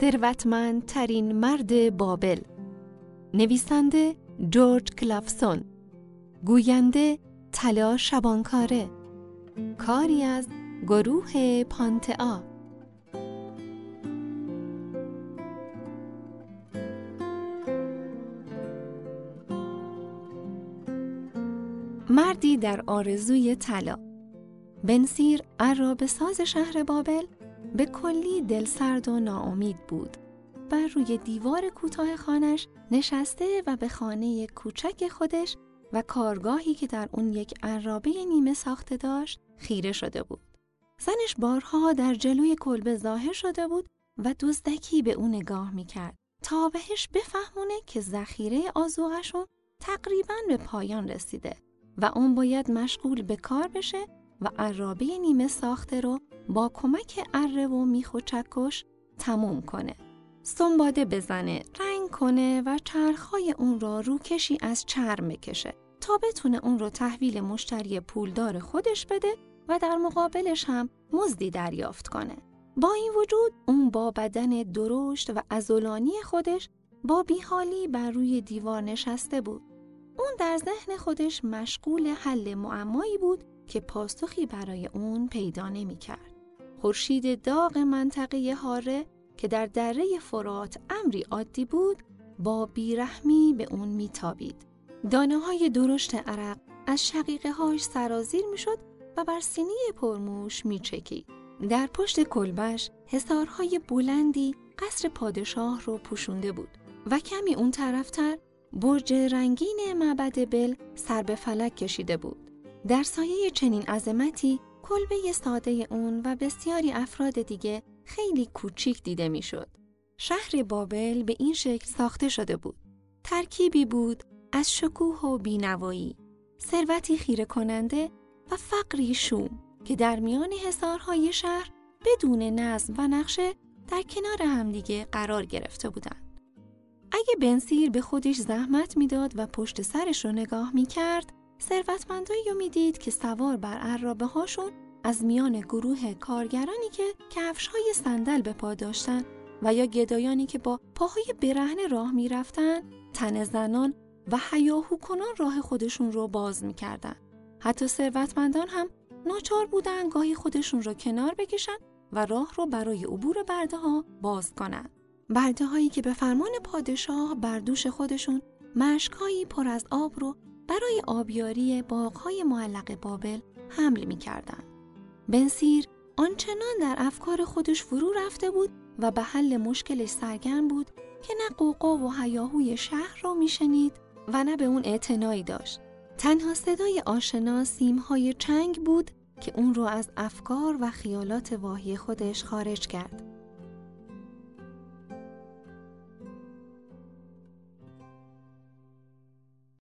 ثروتمندترین مرد بابل. نویسنده جورج کلافسون گوینده طلا شبانکاره. کاری از گروه پانتئا. مردی در آرزوی طلا. بنسیر عرابه ساز شهر بابل به کلی دلسرد و ناامید بود بر روی دیوار کوتاه خانش نشسته و به خانه کوچک خودش و کارگاهی که در اون یک عرابه نیمه ساخته داشت خیره شده بود. زنش بارها در جلوی کلبه ظاهر شده بود و دزدکی به اون نگاه می‌کرد تا بهش بفهمونه که ذخیره آزوغشون تقریبا به پایان رسیده و اون باید مشغول به کار بشه و عرابه نیمه ساخته رو با کمک اره و میخ و چکش تموم کنه. سنباده بزنه، رنگ کنه و چرخهای اون را روکشی از چرم بکشه تا بتونه اون رو تحویل مشتری پولدار خودش بده و در مقابلش هم مزدی دریافت کنه. با این وجود اون با بدن درشت و ازولانی خودش با بیحالی بر روی دیوار نشسته بود. اون در ذهن خودش مشغول حل معمایی بود که پاسخی برای اون پیدا نمی کرد. خورشید داغ منطقه هاره که در دره فرات امری عادی بود با بیرحمی به اون میتابید. دانه های درشت عرق از شقیقه هاش سرازیر می شد و بر سینی پرموش می چکید. در پشت کلبش حسارهای بلندی قصر پادشاه رو پوشونده بود و کمی اون طرفتر برج رنگین معبد بل سر به فلک کشیده بود. در سایه چنین عظمتی کلبه ساده اون و بسیاری افراد دیگه خیلی کوچیک دیده می‌شد. شهر بابل به این شکل ساخته شده بود. ترکیبی بود از شکوه و بینوایی، ثروتی خیره کننده و فقری شوم که در میان حصارهای شهر بدون نظم و نقشه در کنار همدیگه قرار گرفته بودند. اگه بنسیر به خودش زحمت می‌داد و پشت سرش رو نگاه می‌کرد، ثروتمندایی رو می‌دید که سوار بر عرابه هاشون از میان گروه کارگرانی که کفش های صندل به پا داشتن و یا گدایانی که با پاهای برهنه راه می‌رفتن تن زنان و حیاهو کنان راه خودشون رو باز می‌کردن. حتی ثروتمندان هم ناچار بودن گاهی خودشون رو کنار بکشن و راه رو برای عبور برده ها باز کنن. برده هایی که به فرمان پادشاه بر دوش خودشون مشکایی پر از آب رو برای آبیاری باغهای معلق بابل حمل می کردن. بنسیر آنچنان در افکار خودش فرو رفته بود و به حل مشکلش سرگرم بود که نه قوقا و هیاهوی شهر را میشنید و نه به اون اعتنایی داشت. تنها صدای آشنا سیمهای چنگ بود که اون رو از افکار و خیالات واهی خودش خارج کرد.